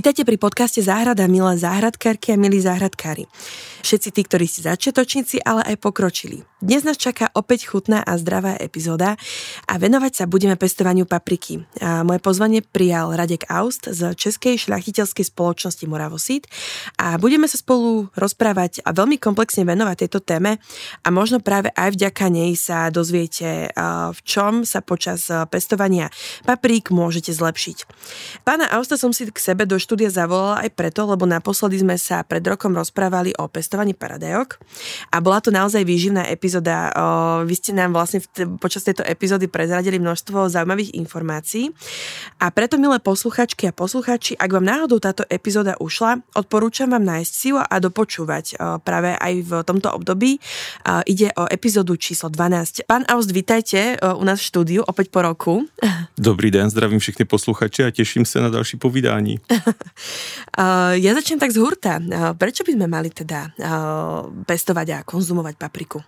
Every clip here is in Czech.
Vítajte pri podcaste Záhrada, milé záhradkárky a milí záhradkári. Všetci tí, ktorí si začiatočníci, ale aj pokročili. Dnes nás čaká opäť chutná a zdravá epizóda a venovať sa budeme pestovaniu papriky. A moje pozvanie prijal Radek Aust z Českej šľachtiteľskej spoločnosti Moravosít a budeme sa spolu rozprávať a veľmi komplexne venovať tejto téme a možno práve aj vďaka nej sa dozviete, v čom sa počas pestovania paprík môžete zlepšiť. Pána Austa som si k sebe do štúdia zavolala aj preto, lebo naposledy sme sa pred rokom rozprávali o pestovaní paradajok a bola to naozaj výživná epizóda. Vy ste nám vlastne počas tejto epizódy prezradili množstvo zaujímavých informácií a preto, milé posluchačky a posluchači, ak vám náhodou táto epizóda ušla, odporúčam vám nájsť si a dopočúvať práve aj v tomto období. Ide o epizódu číslo 12. Pán Aust, vítajte u nás v štúdiu opäť po roku. Dobrý den, zdravím všechny posluchače a těším se na další povídání. ja začnem tak z hurta. Prečo by sme mali teda pestovať a konzumovať papriku?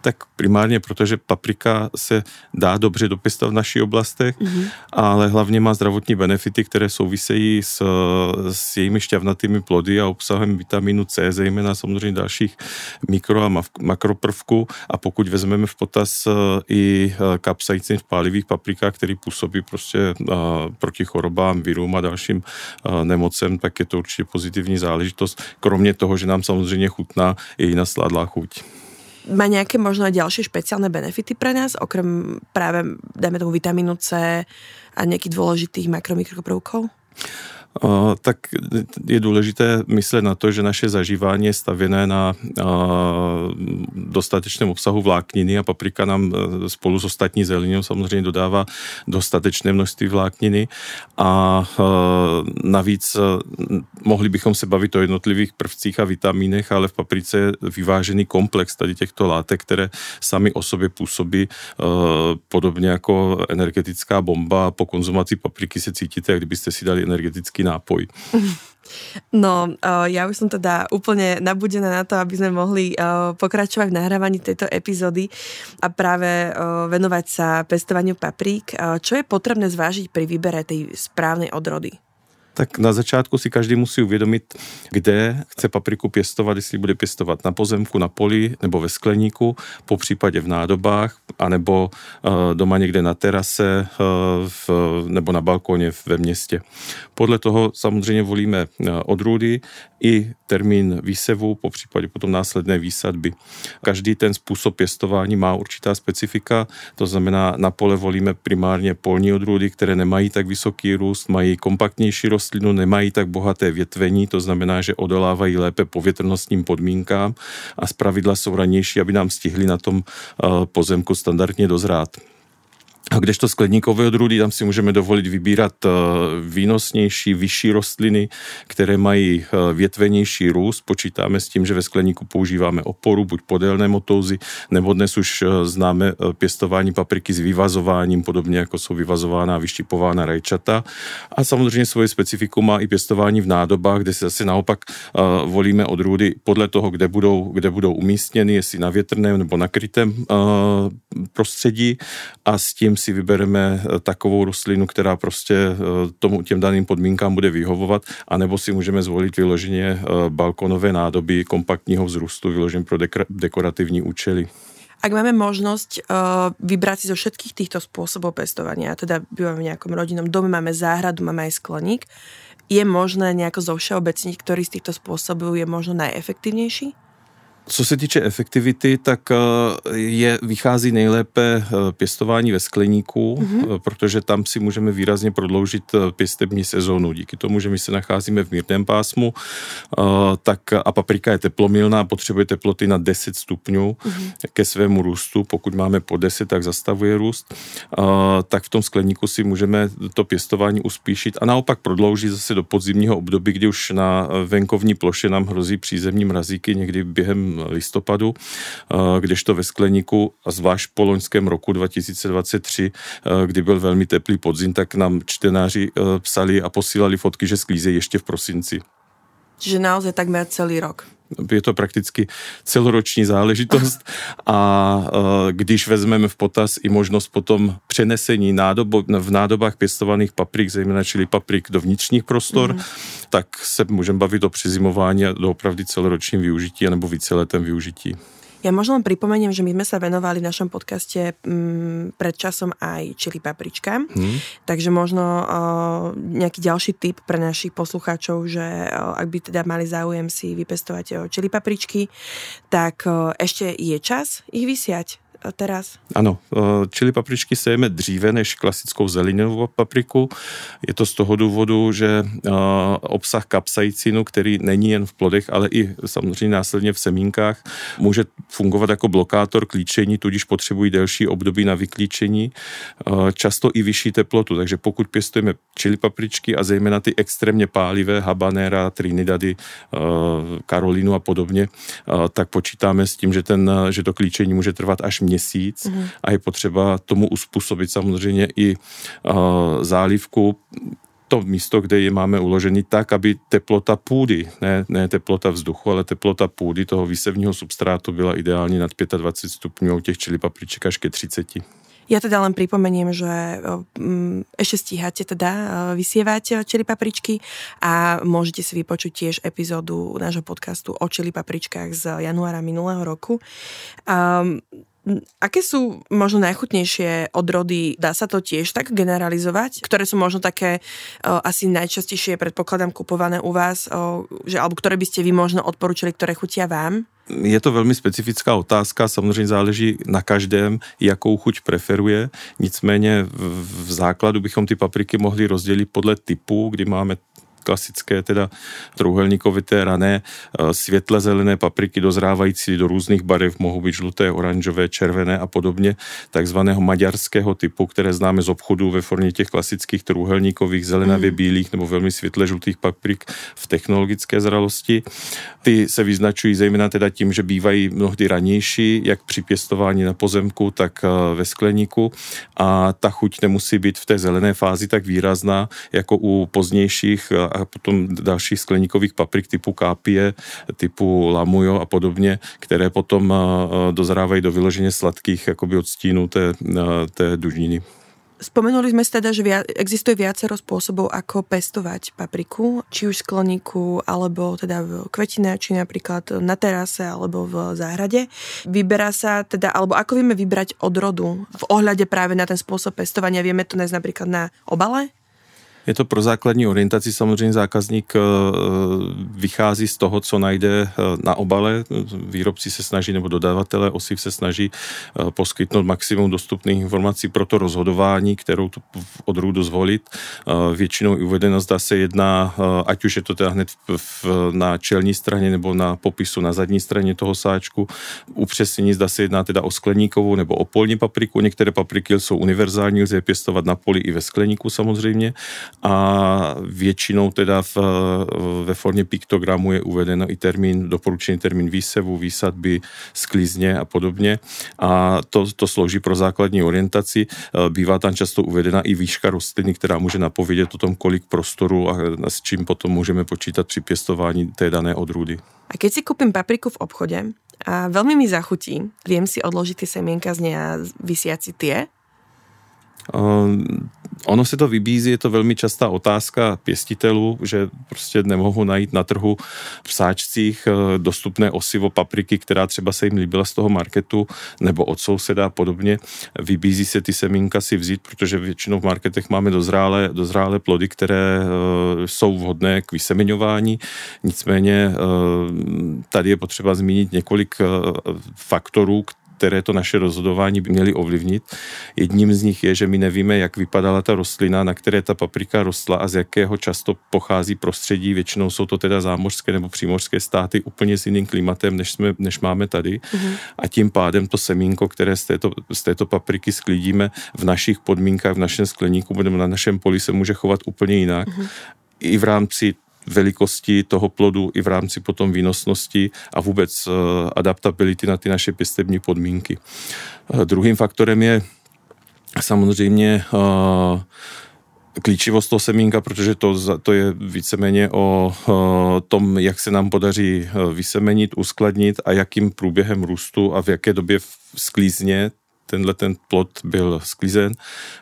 Tak primárně, protože paprika se dá dobře dopěstovat v našich oblastech, mm-hmm. ale hlavně má zdravotní benefity, které souvisejí s, s jejími šťavnatými plody a obsahem vitamínu C, zejména samozřejmě dalších mikro a makroprvků. A pokud vezmeme v potaz e, i e, kapsaicin v pálivých paprikách, který působí prostě e, proti chorobám, virům a dalším nemocem, tak je to určitě pozitivní záležitost. Kromě toho, že nám samozřejmě chutná její nasládlá chuť má nejaké možno aj ďalšie špeciálne benefity pre nás, okrem práve, dajme tomu, vitamínu C a nejakých dôležitých makromikroprvkov? Tak je důležité myslet na to, že naše zažívání je stavěné na dostatečném obsahu vlákniny a paprika nám e, spolu s ostatní zeleninou samozřejmě dodává dostatečné množství vlákniny a navíc mohli bychom se bavit o jednotlivých prvcích a vitamínech, ale v paprice je vyvážený komplex tady těchto látek, které sami o sobě působí podobně jako energetická bomba. Po konzumaci papriky se cítíte, jak kdybyste si dali energetický alkoholický nápoj. No, ja už som teda úplne nabudená na to, aby sme mohli pokračovať v nahrávaní tejto epizódy a práve venovať sa pestovaniu paprík. Čo je potrebné zvážiť pri výbere tej správnej odrody? Tak na začátku si každý musí uvědomit, kde chce papriku pěstovat, jestli bude pěstovat na pozemku, na poli nebo ve skleníku, po případě v nádobách, anebo uh, doma někde na terase uh, v, nebo na balkóně ve městě. Podle toho samozřejmě volíme uh, odrůdy i termín výsevu, po případě potom následné výsadby. Každý ten způsob pěstování má určitá specifika, to znamená, na pole volíme primárně polní odrůdy, které nemají tak vysoký růst, mají kompaktnější rostlinu, nemají tak bohaté větvení, to znamená, že odolávají lépe povětrnostním podmínkám a zpravidla jsou ranější, aby nám stihli na tom eh, pozemku standardně dozrát. A kdežto skleníkové odrůdy, tam si můžeme dovolit vybírat eh, výnosnější, vyšší rostliny, které mají eh, větvenější růst. Počítáme s tím, že ve skleníku používáme oporu, buď podélné motouzy, nebo dnes už eh, známe pěstování papriky s vyvazováním, podobně jako jsou vyvazována a vyštipována rajčata. A samozřejmě svoje specifikum má i pěstování v nádobách, kde si zase naopak volíme odrůdy podle toho, kde budou, kde budou umístěny, jestli na větrném nebo na krytém prostředí a s tím si vybereme eh, takovou rostlinu, která prostě eh, tomu těm daným podmínkám bude vyhovovat, anebo si můžeme zvolit vyloženě eh, balkonové nádoby kompaktního vzrůstu, vyloženě pro dekorativní účely. Ak máme možnosť uh, vybrať si zo všetkých týchto spôsobov pestovania, teda bývame v nejakom rodinnom dome, máme záhradu, máme aj skleník, je možné nejako zo všeobecniť, ktorý z týchto spôsobov je možno najefektívnejší? Co se týče efektivity, tak eh, je, vychází nejlépe eh, pěstování ve skleníku, mm-hmm. protože tam si můžeme výrazně prodloužit pěstební sezónu. Díky tomu, že my se nacházíme v mírném pásmu, tak a paprika je teplomilná, potřebuje teploty na 10 stupňů mm-hmm. ke svému růstu. Pokud máme po 10, tak zastavuje růst. Tak v tom skleníku si můžeme to pěstování uspíšit a naopak prodloužit zase do podzimního období, kdy už na venkovní ploše nám hrozí přízemní mrazíky někdy během listopadu, eh, kdežto ve skleníku, a zvlášť po loňském roku 2023, eh, kdy byl velmi teplý podzim, tak nám čtenáři eh, psali a posílali fotky, že sklízejí ještě v prosinci. Čiže naozaj takmer celý rok je to prakticky celoroční záležitost a když vezmeme v potaz i možnost potom přenesení nádobo, v nádobách pěstovaných paprik, zejména čili paprik do vnitřních prostor, mm. tak se můžeme bavit o přizimování a doopravdy celoročním využití anebo víceletém využití. Ja možno len pripomeniem, že my sme sa venovali v našom podcaste m, pred časom aj čili paprička, hmm. takže možno o, nejaký ďalší tip pre našich poslucháčov, že o, ak by teda mali záujem si vypestovať čili papričky, tak o, ešte je čas ich vysiať teraz? Ano, čili papričky sejeme dříve než klasickou zeleninovou papriku. Je to z toho důvodu, že obsah kapsaicinu, který není jen v plodech, ale i samozřejmě následně v semínkách, může fungovat jako blokátor klíčení, tudíž potřebují delší období na vyklíčení, často i vyšší teplotu. Takže pokud pěstujeme čili papričky a zejména ty extrémně pálivé habanera, trinidady, karolinu a podobně, tak počítáme s tím, že, ten, že to klíčení může trvat až měsíc mm-hmm. a je potřeba tomu uspůsobit samozřejmě i uh, zálivku to místo, kde je máme uložený tak, aby teplota půdy, ne, ne teplota vzduchu, ale teplota půdy toho výsevního substrátu byla ideální nad 25 stupňů, u těch čili papriček až ke 30. Ja teda len pripomeniem, že um, ešte stíhate teda uh, vysievať čili papričky a môžete si vypočuť tiež epizódu nášho podcastu o čili papričkách z januára minulého roku. Um, Aké sú možno najchutnejšie odrody, dá sa to tiež tak generalizovať, ktoré sú možno také o, asi najčastejšie, predpokladám, kupované u vás, o, že, alebo ktoré by ste vy možno odporučili, ktoré chutia vám? Je to velmi specifická otázka, samozřejmě záleží na každém, jakou chuť preferuje. Nicméně v základu bychom ty papriky mohli rozdělit podle typu, kdy máme klasické teda trouhelníkovité rané, eh, světle zelené papriky dozrávající do různých barev, mohou být žluté, oranžové, červené a podobně, takzvaného maďarského typu, které známe z obchodu ve formě těch klasických trouhelníkových, zelenavě mm. bílých nebo velmi světle žlutých paprik v technologické zralosti. Ty se vyznačují zejména teda tím, že bývají mnohdy ranější, jak při pěstování na pozemku, tak eh, ve skleníku a ta chuť nemusí být v té zelené fázi tak výrazná, jako u pozdějších eh, a potom dalších skleníkových paprik typu kápie, typu lamujo a podobně, které potom dozrávají do vyloženě sladkých jakoby odstínů té, té dužniny. Spomenuli sme si teda, že existuje viacero spôsobov, ako pestovať papriku, či už v skleníku, alebo teda v či napríklad na terase, alebo v záhrade. Vyberá sa teda, alebo ako vieme vybrať odrodu v ohľade práve na ten spôsob pestovania? Vieme to nájsť napríklad na obale? Je to pro základní orientaci samozřejmě zákazník eh, vychází z toho, co najde eh, na obale. Výrobci se snaží, nebo dodavatele osiv se snaží eh, poskytnout maximum dostupných informací pro to rozhodování, kterou tu odrůdu zvolit. Většinou i uvedeno zda se jedná, ať už je to teda hned na čelní straně nebo na popisu na zadní straně toho sáčku, upřesnění zda se jedná teda o skleníkovou nebo o polní papriku. Některé papriky jsou univerzální, lze je pěstovat na poli i ve skleníku samozřejmě a většinou teda v, ve formě piktogramu je uvedeno i termín, doporučený termín výsevu, výsadby, sklízně a podobně a to, to slouží pro základní orientaci. Bývá tam často uvedena i výška rostliny, která může napovědět o tom, kolik prostoru a s čím potom můžeme počítat při pěstování té dané odrůdy. A keď si kúpim papriku v obchode a veľmi mi zachutí, viem si odložiť tie semienka z nej a vysiať si tie? Ono se to vybízí, je to velmi častá otázka pěstitelů, že prostě nemohou najít na trhu v sáčcích eh, dostupné osivo papriky, která třeba se jim líbila z toho marketu, nebo od souseda a podobně. Vybízí se ty semínka si vzít, protože většinou v marketech máme dozrálé, dozrálé plody, které eh, jsou vhodné k vysemeňování. Nicméně eh, tady je potřeba zmínit několik faktorů, které to naše rozhodování by měly ovlivnit. Jedním z nich je, že my nevíme, jak vypadala ta rostlina, na které ta paprika rostla a z jakého často pochází prostředí. Většinou jsou to teda zámořské nebo přímořské státy úplně s jiným klimatem, než, jsme, než máme tady. Mm-hmm. A tím pádem to semínko, které z této, z této papriky sklidíme v našich podmínkách, v našem skleníku, budeme na našem poli, se může chovat úplně jinak. Mm-hmm i v rámci velikosti toho plodu i v rámci potom výnosnosti a vůbec eh, adaptability na ty naše pěstební podmínky. Eh, druhým faktorem je samozřejmě eh, klíčivost toho semínka, protože to, to je víceméně o, tom, jak se nám podaří vysemenit, uskladnit a jakým průběhem růstu a v jaké době sklízně tenhle ten plot byl sklizen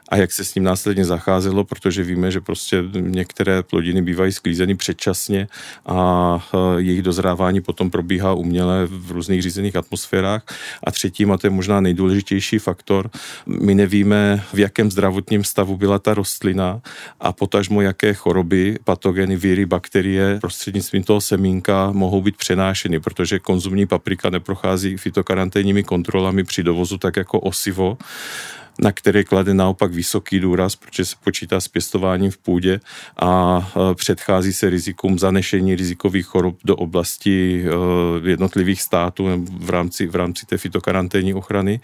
a jak se s ním následně zacházelo, protože víme, že prostě některé plodiny bývají sklízeny předčasně a jejich dozrávání potom probíhá uměle v různých řízených atmosférách. A třetím, a to je možná nejdůležitější faktor, my nevíme, v jakém zdravotním stavu byla ta rostlina a potažmo jaké choroby, patogeny, víry, bakterie prostřednictvím toho semínka mohou být přenášeny, protože konzumní paprika neprochází fitokaranténními kontrolami při dovozu tak jako osivo na které klade naopak vysoký důraz, protože se počítá s pěstováním v půdě a předchází se rizikům zanešení rizikových chorob do oblasti e, jednotlivých států v rámci, v rámci té fitokaranténní ochrany.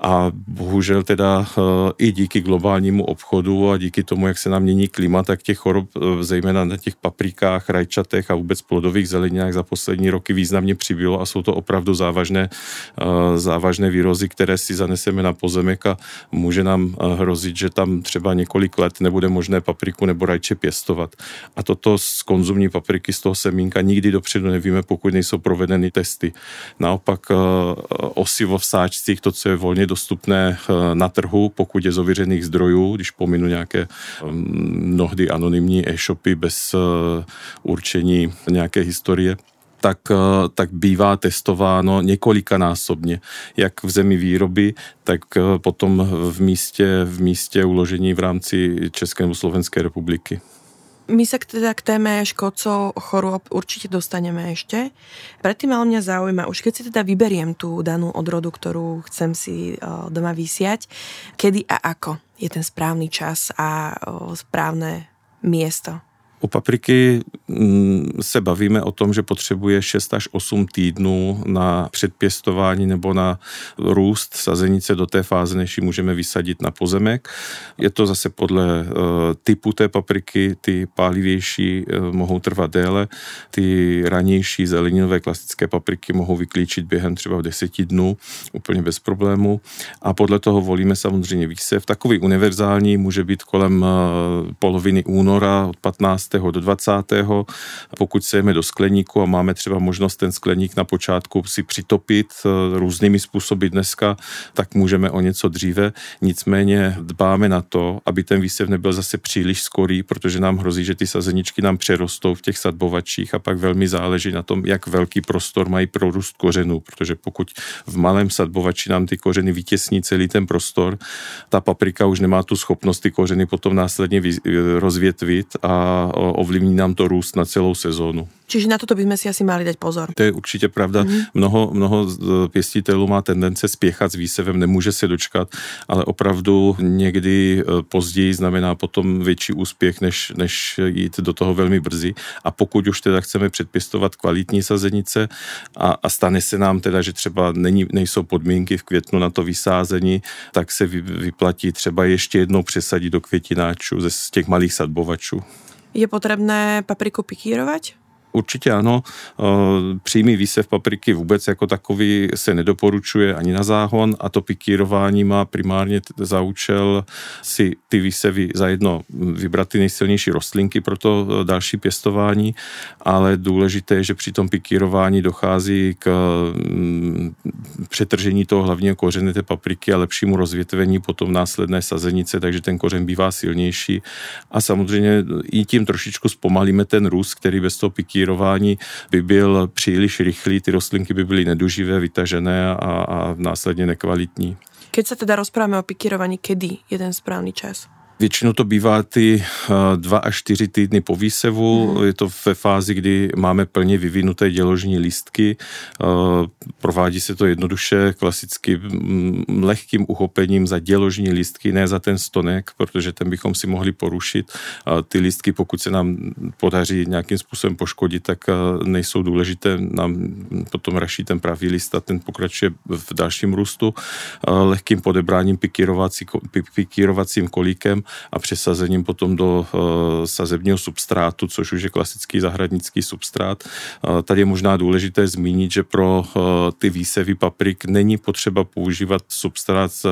A bohužel teda e, i díky globálnímu obchodu a díky tomu, jak se nám mění klima, tak těch chorob, e, zejména na těch paprikách, rajčatech a vůbec plodových zeleninách za poslední roky významně přibylo a jsou to opravdu závažné, závažné výrozy, které si zaneseme na pozemek a může nám eh, hrozit, že tam třeba několik let nebude možné papriku nebo rajče pěstovat. A toto z konzumní papriky, z toho semínka nikdy dopředu nevíme, pokud nejsou provedeny testy. Naopak eh, osivo v sáčcích, to, co je volně dostupné eh, na trhu, pokud je z ověřených zdrojů, když pominu nějaké mnohdy anonymní e-shopy bez určení nějaké historie, tak, eh, tak bývá testováno několikanásobně, jak v zemi výroby, tak eh, potom v místě, v místě uložení v rámci České nebo Slovenské republiky. My sa teda k téme škodcov, chorôb určite dostaneme ešte. Predtým ale mňa zaujíma, už keď si teda vyberiem tú danú odrodu, ktorú chcem si eh, doma vysiať, kedy a ako je ten správny čas a správne miesto u papriky mm, se bavíme o tom, že potřebuje 6 až 8 týdnů na předpěstování nebo na růst sazenice do té fáze, než ji můžeme vysadit na pozemek. Je to zase podle uh, typu té papriky, ty pálivější uh, mohou trvat déle, ty ranější zeleninové klasické papriky mohou vyklíčit během třeba 10 dnů úplně bez problému a podle toho volíme samozřejmě výsev. Takový univerzální může být kolem uh, poloviny února od 15 do 20. Pokud se jeme do skleníku a máme třeba možnost ten skleník na počátku si přitopit eh, různými způsoby dneska, tak můžeme o něco dříve. Nicméně dbáme na to, aby ten výsev nebyl zase příliš skorý, protože nám hrozí, že ty sazeničky nám přerostou v těch sadbovačích a pak velmi záleží na tom, jak velký prostor mají pro růst kořenů, protože pokud v malém sadbovači nám ty kořeny vytěsní celý ten prostor, ta paprika už nemá tu schopnost ty kořeny potom následně rozvětvit a ovlivní nám to růst na celou sezónu. Čiže na toto bychom si asi mali dať pozor. To je určitě pravda. Mm-hmm. Mnoho, mnoho pěstitelů má tendence spěchat s výsevem, nemůže se dočkat, ale opravdu někdy e, později znamená potom větší úspěch, než, než jít do toho velmi brzy. A pokud už teda chceme předpěstovat kvalitní sazenice a, a stane se nám teda, že třeba není, nejsou podmínky v květnu na to vysázení, tak se vy, vyplatí třeba ještě jednou přesadit do květináčů ze z těch malých sadbovačů. Je potřebné papriku pikírovat? Určitě ano. Eh, přímý výsev papriky vůbec jako takový se nedoporučuje ani na záhon a to pikírování má primárně za účel si ty výsevy za jedno vybrat ty nejsilnější rostlinky pro to eh, další pěstování, ale důležité je, že při tom pikírování dochází k mm, přetržení toho hlavního kořene té papriky a lepšímu rozvětvení potom následné sazenice, takže ten kořen bývá silnější a samozřejmě i tím trošičku zpomalíme ten růst, který bez toho pikírování kopírování by byl příliš rychlý, ty rostlinky by byly neduživé, vytažené a, a následně nekvalitní. Keď se teda rozpráváme o pikírovaní, kedy je ten správný čas? Většinou to bývá ty eh, dva až čtyři týdny po výsevu. Mm. Je to ve fázi, kdy máme plně vyvinuté děložní lístky. Eh, provádí se to jednoduše, klasicky lehkým uchopením za děložní lístky, ne za ten stonek, protože ten bychom si mohli porušit. Ty lístky, pokud se nám podaří nějakým způsobem poškodit, tak eh, nejsou důležité. Nám potom raší ten pravý list a ten pokračuje v dalším růstu. Lehkým podebráním pikírovacím kolíkem a přesazením potom do sazebního substrátu, což už je klasický zahradnický substrát. Tady je možná důležité zmínit, že pro ty výsevy paprik není potřeba používat substrát s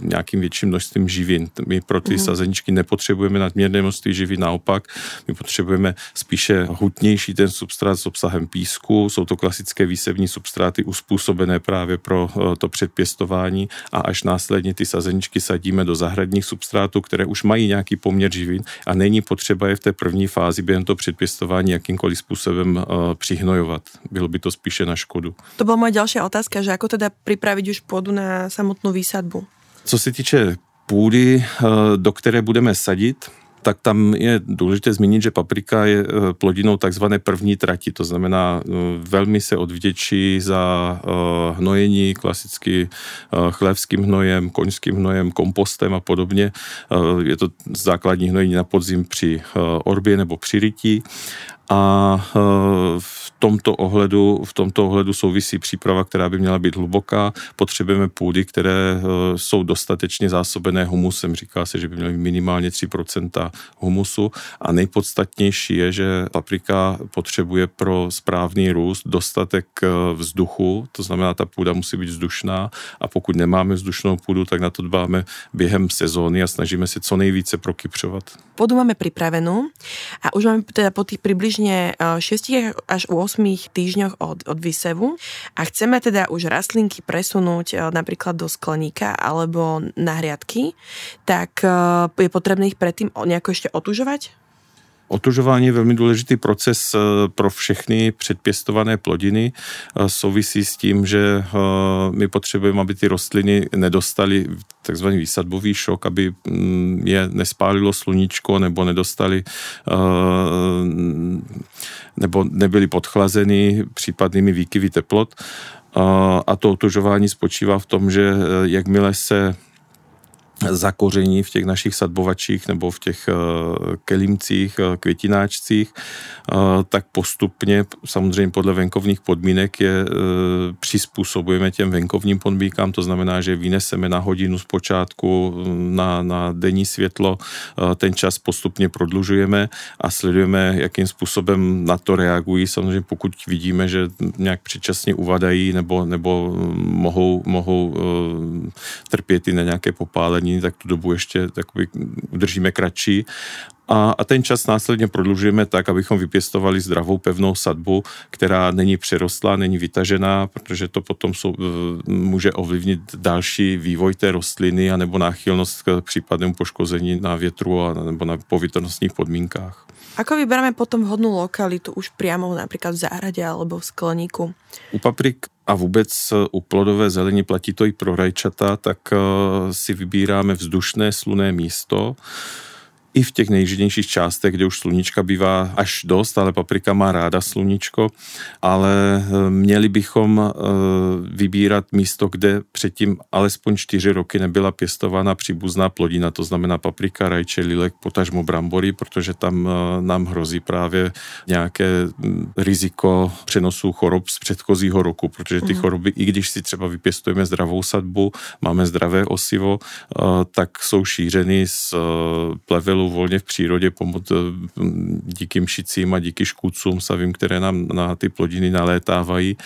nějakým větším množstvím živin. My pro ty mm. sazeničky nepotřebujeme nadměrné množství živin, naopak my potřebujeme spíše hutnější ten substrát s obsahem písku. Jsou to klasické výsevní substráty uspůsobené právě pro eh, to předpěstování a až následně ty sazeničky sadíme do zahradních substrátů, které už mají nějaký poměr živin a není potřeba je v té první fázi během toho předpěstování jakýmkoliv způsobem uh, přihnojovat. Bylo by to spíše na škodu. To byla moje další otázka, že jako teda připravit už půdu na samotnou výsadbu? Co se týče půdy, eh, do které budeme sadit, tak tam je důležité zmínit, že paprika je eh, plodinou takzvané první trati, to znamená eh, velmi se odvděčí za hnojení, klasicky chlévským hnojem, koňským hnojem, kompostem a podobně. Je to základní hnojení na podzim při orbě nebo při rytí a v tomto ohledu, v tomto ohledu souvisí příprava, která by měla být hluboká. Potřebujeme půdy, které eh, jsou dostatečně zásobené humusem. Říká se, že by měly minimálně 3% humusu. A nejpodstatnější je, že paprika potřebuje pro správný růst dostatek eh, vzduchu, to znamená, ta půda musí být vzdušná a pokud nemáme vzdušnou půdu, tak na to dbáme během sezóny a snažíme se co nejvíce prokypřovat. Půdu máme připravenou a už máme teda po těch přibližně 6 eh, až 8 8 týždňoch od, od vysevu a chceme teda už rastlinky presunúť eh, napríklad do skleníka alebo na hriadky, tak eh, je potrebné ich predtým nejako ešte otužovať? Otužování je velmi důležitý proces eh, pro všechny předpěstované plodiny. Souvisí s tím, že my potřebujeme, aby ty rostliny nedostaly takzvaný výsadbový šok, aby mm, je nespálilo sluníčko nebo nedostali nebo nebyly podchlazeny případnými výkyvy teplot. A to otužování spočívá v tom, že eh, jakmile se zakoření v těch našich sadbovačích nebo v těch eh, kelimcích, eh, květináčcích, eh, tak postupně, samozřejmě podle venkovních podmínek, je přizpůsobujeme těm venkovním podmínkám, to znamená, že vyneseme na hodinu zpočátku na, na denní světlo, ten čas postupně prodlužujeme a sledujeme, jakým způsobem na to reagují. Samozřejmě pokud vidíme, že nějak předčasně uvadají nebo, nebo mohou, mohou trpět i na nějaké popálení, zranění, tak tu dobu ještě takový udržíme kratší. A, a ten čas následně prodlužujeme tak, abychom vypěstovali zdravou pevnou sadbu, která není přerostlá, není vytažená, protože to potom jsou, může ovlivnit další vývoj té rostliny anebo náchylnost k případnému poškození na větru a, nebo na povětrnostních podmínkách. Ako vyberáme potom vhodnou lokalitu už priamo například v zahradě alebo v skleníku? U paprik a vůbec u plodové zelení platí to i pro rajčata, tak eh, si vybíráme vzdušné sluné místo, i v těch nejžinějších částech, kde už sluníčka bývá až dost, ale paprika má ráda sluníčko, ale eh, měli bychom eh, vybírat místo, kde předtím alespoň čtyři roky nebyla pěstována příbuzná plodina, to znamená paprika, rajče, lilek, potažmo brambory, protože tam eh, nám hrozí právě nějaké hm, riziko přenosu chorob z předchozího roku, protože ty mm. choroby, i když si třeba vypěstujeme zdravou sadbu, máme zdravé osivo, tak jsou šířeny z plevelu volně v přírodě pomoc, eh, díky mšicím a díky škůdcům savím, které nám na ty plodiny nalétávají.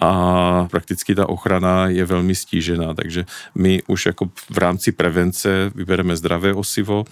A prakticky ta ochrana je velmi stížená, takže my už jako v rámci prevence vybereme zdravé osivo,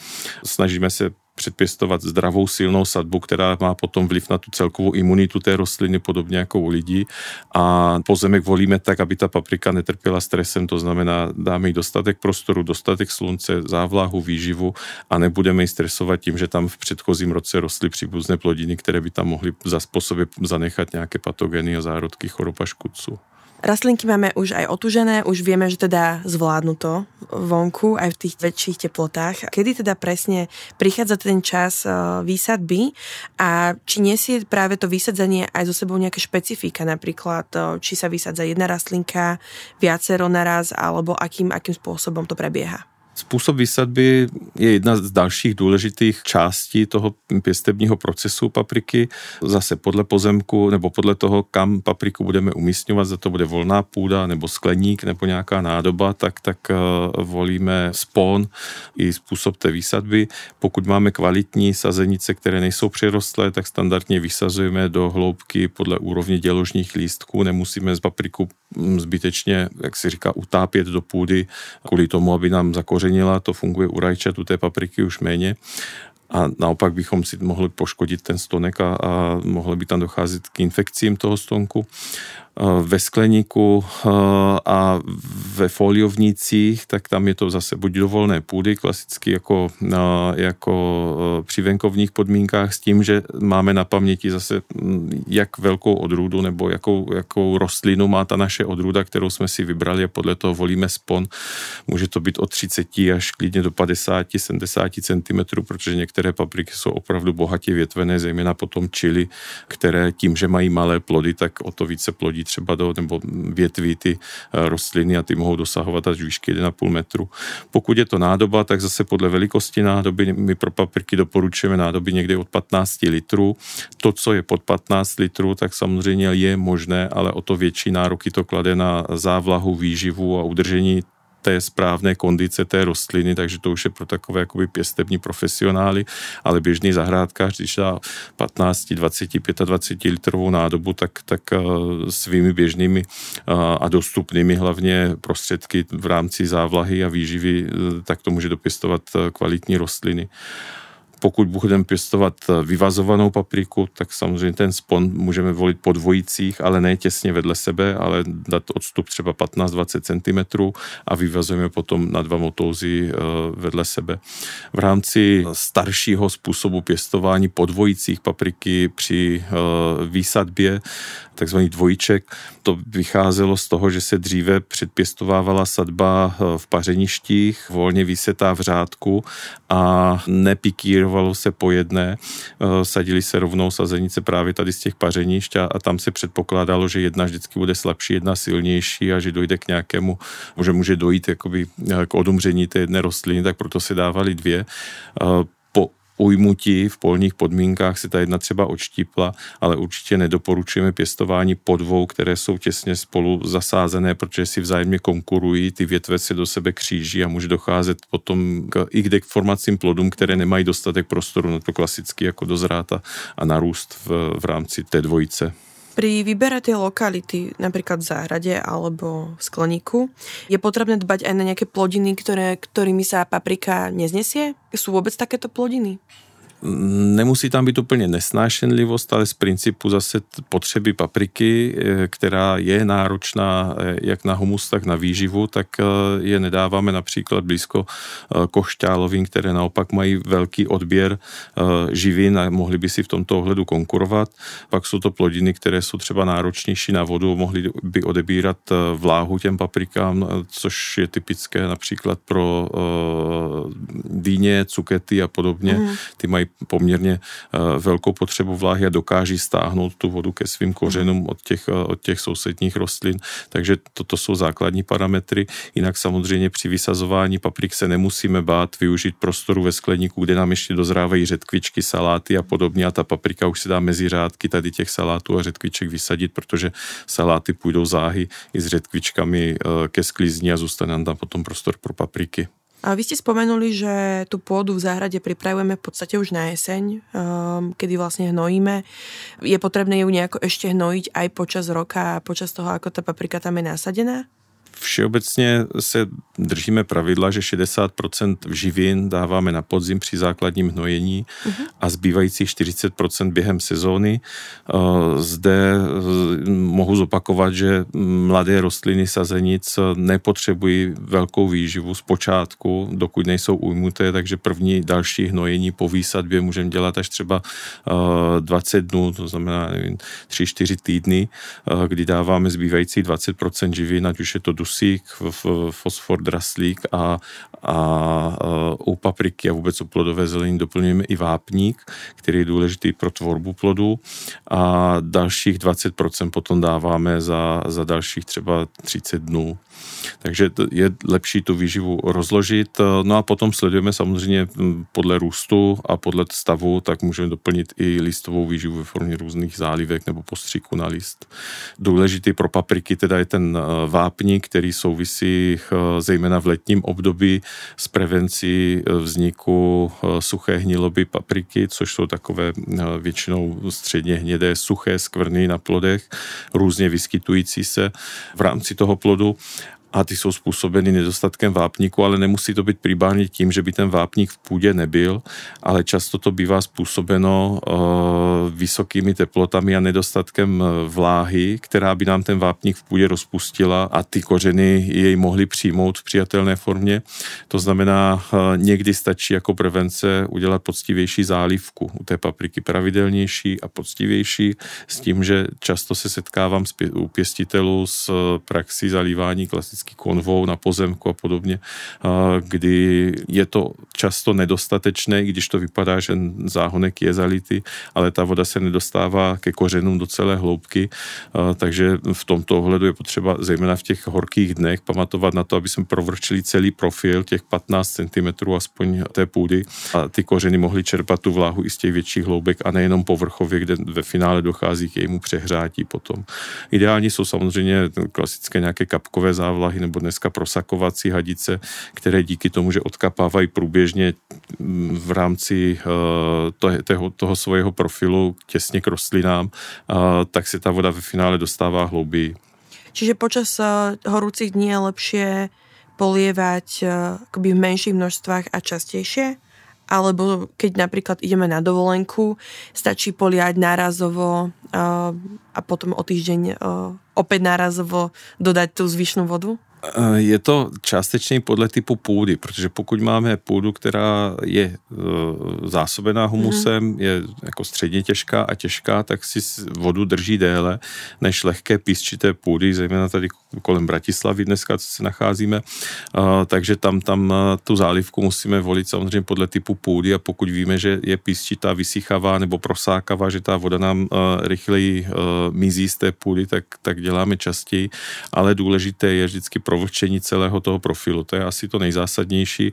snažíme se předpěstovat zdravou silnou sadbu, která má potom vliv na tu celkovou imunitu té rostliny, podobně jako u lidí. A pozemek volíme tak, aby ta paprika netrpěla stresem, to znamená, dáme jí dostatek prostoru, dostatek slunce, závlahu, výživu a nebudeme ji stresovat tím, že tam v předchozím roce rostly příbuzné plodiny, které by tam mohly za sobě zanechat nějaké patogeny a zárodky chorob a škůdců. Rastlinky máme už aj otužené, už vieme, že teda zvládnu to vonku aj v tých väčších teplotách. Kedy teda presne prichádza ten čas eh, výsadby a či nesie práve to vysadzanie aj zo sebou nejaké špecifika, napríklad eh, či sa vysadza jedna rastlinka, viacero naraz, alebo akým, akým spôsobom to prebieha? Způsob výsadby je jedna z dalších důležitých částí toho pěstebního procesu papriky. Zase podle pozemku nebo podle toho, kam papriku budeme umístěvat, za to bude volná půda nebo skleník nebo nějaká nádoba, tak, tak eh, volíme spon i způsob té výsadby. Pokud máme kvalitní sazenice, které nejsou přirostlé, tak standardně vysazujeme do hloubky podle úrovně děložních lístků. Nemusíme z papriku mm, zbytečně, jak se říká, utápět do půdy kvůli tomu, aby nám zakořenila zakořenila, to funguje u rajčat, u té papriky už méně. A naopak bychom si mohli poškodit ten stonek a, a mohlo by tam docházet k infekcím toho stonku. Eh, ve skleníku eh, a ve foliovnicích, tak tam je to zase buď do volné půdy, klasicky jako, eh, jako při venkovních podmínkách s tím, že máme na paměti zase hm, jak velkou odrůdu nebo jakou, jakou rostlinu má ta naše odrůda, kterou jsme si vybrali a podle toho volíme spon. Může to být od 30 až klidně do 50, 70 cm, protože některé papriky jsou opravdu bohatě větvené, zejména potom čili, které tím, že mají malé plody, tak o to více plodí třeba do, nebo větví ty eh, rostliny a ty mohou dosahovat až výšky 1,5 metru. Pokud je to nádoba, tak zase podle velikosti nádoby my pro papriky doporučujeme nádoby někde od 15 litrů. To, co je pod 15 litrů, tak samozřejmě je možné, ale o to větší nároky to klade na závlahu, výživu a udržení té správné kondice té rostliny, takže to už je pro takové jakoby pěstební profesionály, ale běžný zahrádkář, když dá 15, 20, 25 litrovou nádobu, tak, tak eh, svými běžnými eh, a dostupnými hlavně prostředky v rámci závlahy a výživy, eh, tak to může dopěstovat kvalitní rostliny. Pokud budeme pěstovat eh, vyvazovanou papriku, tak samozřejmě ten spon můžeme volit po dvojicích, ale ne těsně vedle sebe, ale dát odstup třeba 15-20 cm a vyvazujeme potom na dva motouzy eh, vedle sebe. V rámci staršího způsobu pěstování po dvojicích papriky při eh, výsadbě takzvaný dvojček. To vycházelo z toho, že se dříve předpěstovávala sadba eh, v pařeništích, volně vysetá v řádku a nepikírovalo se po jedné. Eh, sadili se rovnou sazenice právě tady z těch pařenišť a, a tam se předpokládalo, že jedna vždycky bude slabší, jedna silnější a že dojde k nějakému, že může dojít jakoby eh, k odumření té jedné rostliny, tak proto se dávali dvě ujmutí v polních podmínkách se ta jedna třeba odštípla, ale určitě nedoporučujeme pěstování podvou, které jsou těsně spolu zasázené, protože si vzájemně konkurují, ty větve se do sebe kříží a může docházet potom k, i k deformacím plodům, které nemají dostatek prostoru na to klasicky jako dozrát a, a narůst v, v rámci té dvojice. Pri výbere tej lokality, napríklad v záhrade alebo v skleníku, je potrebné dbať aj na nejaké plodiny, ktoré, ktorými sa paprika neznesie? Sú vôbec takéto plodiny? Nemusí tam být úplně nesnášenlivost, ale z principu zase potřeby papriky, eh, která je náročná eh, jak na humus, tak na výživu, tak eh, je nedáváme například blízko košťálovým, které naopak mají velký odběr živin a mohli by si v tomto ohledu konkurovat. Pak jsou to plodiny, které jsou třeba náročnější na vodu, mohly by odebírat vláhu těm paprikám, což je typické například pro dýně, cukety a podobně. Mm. Ty mají poměrně eh, velkou potřebu vláhy a dokáží stáhnout tu vodu ke svým kořenům od těch, eh, od těch sousedních rostlin. Takže toto jsou základní parametry. Jinak samozřejmě při vysazování paprik se nemusíme bát využít prostoru ve skleníku, kde nám ještě dozrávají řetkvičky, saláty a podobně a ta paprika už se dá mezi řádky tady těch salátů a řetkviček vysadit, protože saláty půjdou záhy i s řetkvičkami eh, ke sklizni a zůstane nám tam potom prostor pro papriky. A vy ste spomenuli, že tú pôdu v záhrade pripravujeme v podstate už na jeseň, um, kedy vlastne hnojíme. Je potrebné ju nejako ešte hnojiť aj počas roka počas toho, ako ta paprika tam je nasadená? Všeobecně se držíme pravidla, že 60% živin dáváme na podzim při základním hnojení a zbývajících 40% během sezóny. Eh, zde eh, mohu zopakovat, že mladé rostliny sazenic nepotřebují velkou výživu z počátku, dokud nejsou ujmuté, takže první další hnojení po výsadbě můžeme dělat až třeba 20 eh, dnů, to znamená 3-4 týdny, kdy dáváme zbývající 20% živin, ať už je to dusík, fosfor, draslík a, a u papriky a vůbec u plodové zelení doplňujeme i vápník, který je důležitý pro tvorbu plodu a dalších 20% potom dáváme za, za dalších třeba 30 dnů. Takže je lepší tu výživu rozložit. No a potom sledujeme samozřejmě podle růstu a podle stavu, tak můžeme doplnit i listovou výživu ve formě různých zálivek nebo postříku na list. Důležitý pro papriky teda je ten e, vápník, který souvisí e, zejména v letním období s prevencí e, vzniku suché hniloby papriky, což jsou takové většinou středně hnědé suché skvrny na plodech, různě vyskytující se v rámci toho plodu a ty jsou způsobeny nedostatkem vápníku, ale nemusí to být primárně tím, že by ten vápník v půdě nebyl, ale často to bývá způsobeno uh, vysokými teplotami a nedostatkem eh, vláhy, která by nám ten vápník v půdě rozpustila a ty kořeny jej mohly přijmout v přijatelné formě. To znamená, uh, někdy stačí jako prevence udělat poctivější zálivku u té papriky pravidelnější a poctivější s tím, že často se setkávám u pěstitelů s praxí zalívání klasických klasicky konvou na pozemku a podobně, kdy je to často nedostatečné, i když to vypadá, že záhonek je zalitý, ale ta voda se nedostává ke kořenům do celé hloubky, takže v tomto ohledu je potřeba zejména v těch horkých dnech pamatovat na to, aby jsme provrčili celý profil těch 15 cm aspoň té půdy a ty kořeny mohly čerpat tu vláhu i z těch větších hloubek a nejenom povrchově, kde ve finále dochází k jejímu přehrátí potom. Ideální jsou samozřejmě klasické nějaké kapkové závlahy, podlahy nebo dneska prosakovací hadice, které díky tomu, že odkapávají průběžně mm, v rámci eh, toho, toho svého profilu těsně k rostlinám, eh, tak se ta voda ve finále dostává hlouběji. Čiže počas eh, horúcich dní je lepšie polievať v menších množstvách a častejšie? Alebo keď napríklad ideme na dovolenku, stačí poliať nárazovo a potom o týždeň opět nárazovo dodat tu zvyšnú vodu? Eh, je to částečně podle typu půdy, protože pokud máme půdu, která je eh, zásobená humusem, mm. je jako středně těžká a těžká, tak si vodu drží déle než lehké písčité půdy, zejména tady kolem Bratislavy dneska, co se nacházíme. Takže tam, tam tu zálivku musíme volit samozřejmě podle typu půdy a pokud víme, že je písčitá, vysychavá nebo prosákavá, že ta voda nám rychleji mizí z té půdy, tak, tak děláme častěji, ale důležité je vždycky provlčení celého toho profilu. To je asi to nejzásadnější.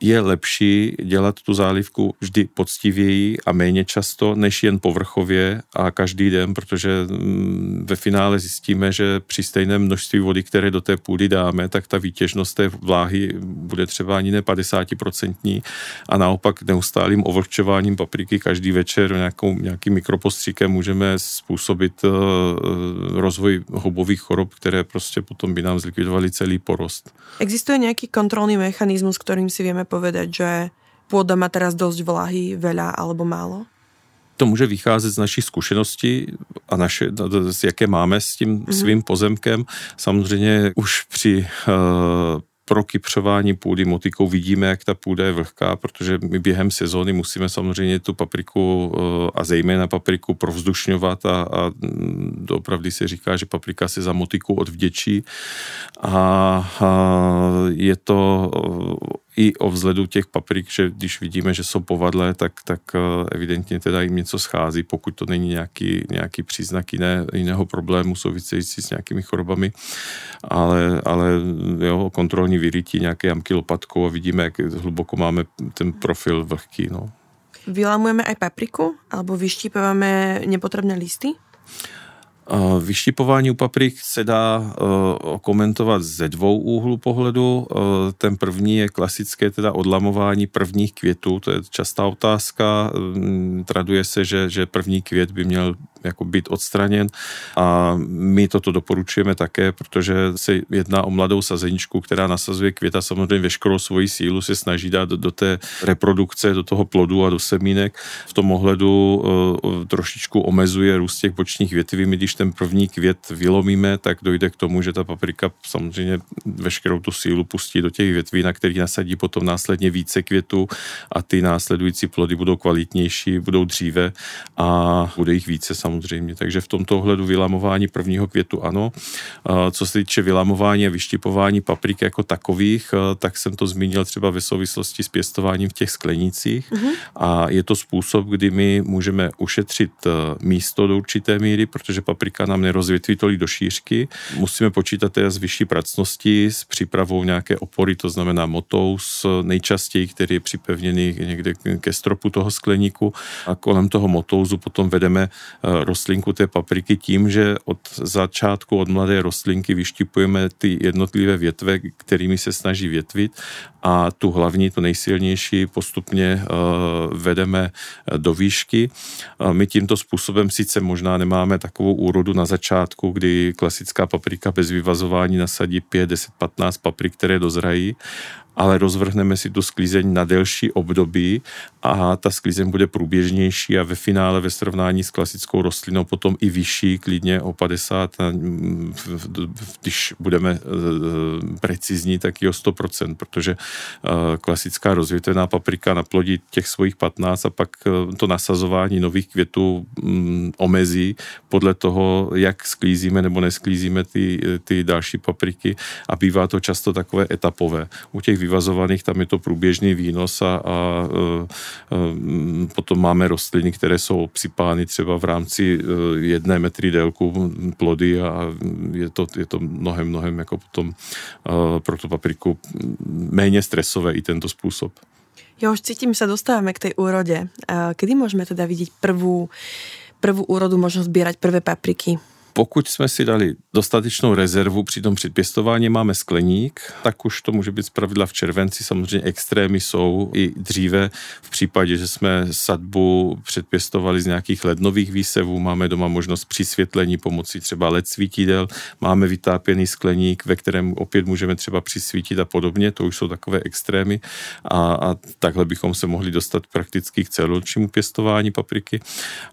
Je lepší dělat tu zálivku vždy poctivěji a méně často, než jen povrchově a každý den, protože mm, ve finále zjistíme, že při stejném množství vody, které do té půdy dáme, tak ta výtěžnost té vláhy bude třeba ani ne 50% a naopak neustálým ovlhčováním papriky každý večer nějakou, nějakým mikropostříkem můžeme způsobit uh, rozvoj houbových chorob, které prostě potom by nám zlikvidovali celý porost. Existuje nějaký kontrolný mechanismus, kterým si vieme povedať, že pôda má teraz dosť vlahy, veľa alebo málo? To může vycházet z naší zkušenosti a naše, jaké máme s tím mm-hmm. svým pozemkem. Samozřejmě už při uh, prokypřování půdy motikou vidíme, jak ta půda je vlhká, protože my během sezóny musíme samozřejmě tu papriku eh, a zejména papriku provzdušňovat a, a opravdu se říká, že paprika se za motiku odvděčí a, a je to i o vzhledu těch paprik, že když vidíme, že jsou povadlé, tak, tak eh, evidentně teda jim něco schází, pokud to není nějaký, nějaký příznak jiné, jiného problému související s nějakými chorobami, ale, ale jo, kontrolní vyrytí nějaké jamky lopatkou a vidíme, jak hluboko máme ten profil vlhký. No. Vylámujeme aj papriku, alebo vyštípáváme nepotrebné listy? Vyštipování u paprik se dá komentovat ze dvou úhlů pohledu. Ten první je klasické teda odlamování prvních květů, to je častá otázka. Traduje se, že, že první květ by měl jako být odstraněn a my toto doporučujeme také, protože se jedná o mladou sazeničku, která nasazuje květa samozřejmě veškerou svoji sílu se snaží dát do, té reprodukce, do toho plodu a do semínek. V tom ohledu uh, trošičku omezuje růst těch bočních větví. My když ten první květ vylomíme, tak dojde k tomu, že ta paprika samozřejmě veškerou tu sílu pustí do těch větví, na kterých nasadí potom následně více květů a ty následující plody budou kvalitnější, budou dříve a bude jich více samozřejmě samozřejmě. Takže v tomto ohledu vylamování prvního květu ano. Co se týče vylamování a vyštipování papriky jako takových, tak jsem to zmínil třeba ve souvislosti s pěstováním v těch sklenicích mm-hmm. a je to způsob, kdy my můžeme ušetřit místo do určité míry, protože paprika nám nerozvětví tolik do šířky. Musíme počítat s vyšší pracností, s přípravou nějaké opory, to znamená motous, nejčastěji, který je připevněný někde ke stropu toho skleníku a kolem toho motouzu potom vedeme eh, rostlinku té papriky tím, že od začátku, od mladé rostlinky vyštipujeme ty jednotlivé větve, kterými se snaží větvit a tu hlavní, tu nejsilnější postupně uh, vedeme eh, do výšky. Uh, my tímto způsobem sice možná nemáme takovou úrodu na začátku, kdy klasická paprika bez vyvazování nasadí 5, 10, 15 paprik, které dozrají, ale rozvrhneme si tu sklízeň na delší období a ta sklízeň bude průběžnější a ve finále ve srovnání s klasickou rostlinou potom i vyšší, klidně o 50, když budeme eh, precizní, tak i o 100%, protože eh, klasická rozvětvená paprika naplodí těch svých 15 a pak to nasazování nových květů mm, omezí podle toho, jak sklízíme nebo nesklízíme ty, ty další papriky a bývá to často takové etapové. U těch vyvazovaných, tam je to průběžný výnos a, a potom máme rostliny, které jsou obsypány třeba v rámci e, jedné metry délku plody a je to, je to mnohem, mnohem jako potom e, pro tu papriku méně stresové i tento způsob. Já už cítím, že se dostáváme k té úrode. Kdy můžeme teda vidět prvú, prvú úrodu, možno sbírať prvé papriky? Pokud jsme si dali dostatečnou rezervu při tom předpěstování, máme skleník, tak už to může být zpravidla v červenci. Samozřejmě extrémy jsou i dříve. V případě, že jsme sadbu předpěstovali z nějakých lednových výsevů, máme doma možnost přisvětlení pomocí třeba led svítidel, máme vytápěný skleník, ve kterém opět můžeme třeba přisvítit a podobně. To už jsou takové extrémy a, a takhle bychom se mohli dostat prakticky k celoročnímu pěstování papriky.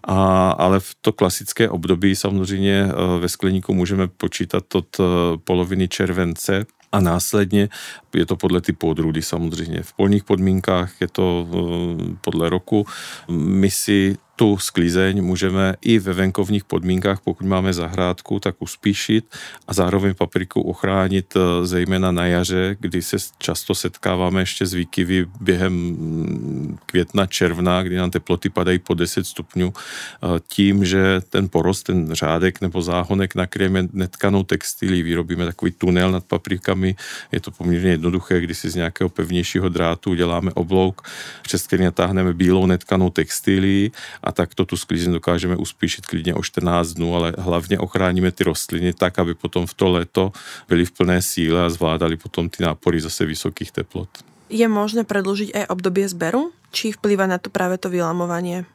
A, ale v to klasické období samozřejmě Ve skleníku můžeme počítat od eh, poloviny července a následně je to podle typu odrůdy samozřejmě. V polních podmínkách je to eh, podle roku. My si tu sklízeň můžeme i ve venkovních podmínkách, pokud máme zahrádku, tak uspíšit a zároveň papriku ochránit eh, zejména na jaře, kdy se často setkáváme ještě s výkyvy během mm, května, června, kdy nám teploty padají po 10 stupňů, eh, tím, že ten porost, ten řádek nebo záhonek nakryjeme netkanou textilí, vyrobíme takový tunel nad paprikami, je to poměrně jednoduché, kdy si z nějakého pevnějšího drátu uděláme oblouk, přes který natáhneme bílou netkanou textilí a takto tu sklízeň dokážeme uspíšit klidně o 14 dnů, ale hlavně ochráníme ty rostliny tak, aby potom v to léto byly v plné síle a zvládali potom ty nápory zase vysokých teplot. Je možné predlžiť aj obdobie zberu? Či vplýva na to právě to vylamovanie?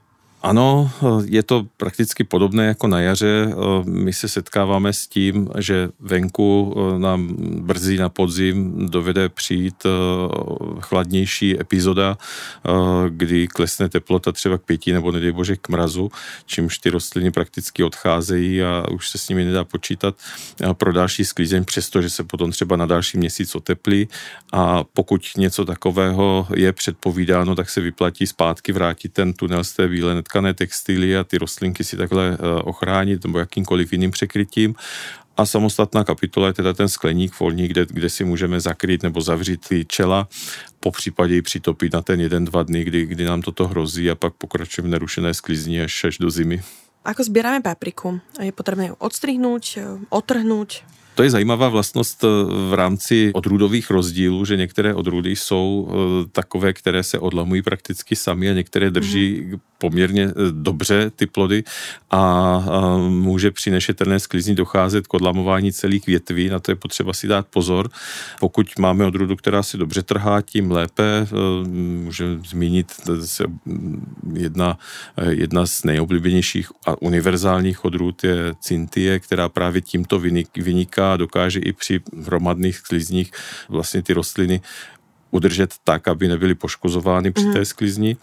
Ano, je to prakticky podobné jako na jaře. My se setkáváme s tím, že venku eh, nám brzy na podzim dovede přijít eh, chladnější epizoda, eh, kdy klesne teplota třeba k pěti nebo nedej bože k mrazu, čímž ty rostliny prakticky odcházejí a už se s nimi nedá počítat pro další sklízeň, přestože se potom třeba na další měsíc oteplí a pokud něco takového je předpovídáno, tak se vyplatí zpátky vrátit ten tunel z té bílé netkané textily a ty rostlinky si takhle eh, ochránit nebo jakýmkoliv jiným překrytím. A samostatná kapitola je teda ten skleník volní, kde, kde si můžeme zakrýt nebo zavřít ty čela, po případě i přitopit na ten jeden, dva dny, kdy, kdy nám toto hrozí a pak pokračujeme v nerušené sklizni až, až do zimy. Ako sbíráme papriku? Je potřebné ju odstrihnúť, eh, otrhnúť? To je zajímavá vlastnost eh, v rámci odrůdových rozdílů, že některé odrůdy jsou eh, takové, které se odlamují prakticky sami a některé drží mm. poměrně eh, dobře ty plody a může při nešetrné sklizni docházet k odlamování celých větví, na to je potřeba si dát pozor. Pokud máme odrůdu, která se dobře trhá, tím lépe. Můžeme zmínit jedna, jedna z nejoblíbenějších a univerzálních odrůd je Cintie, která právě tímto vyniká a dokáže i při hromadných sklizních vlastně ty rostliny udržet tak, aby nebyly poškozovány při té mhm. sklizni.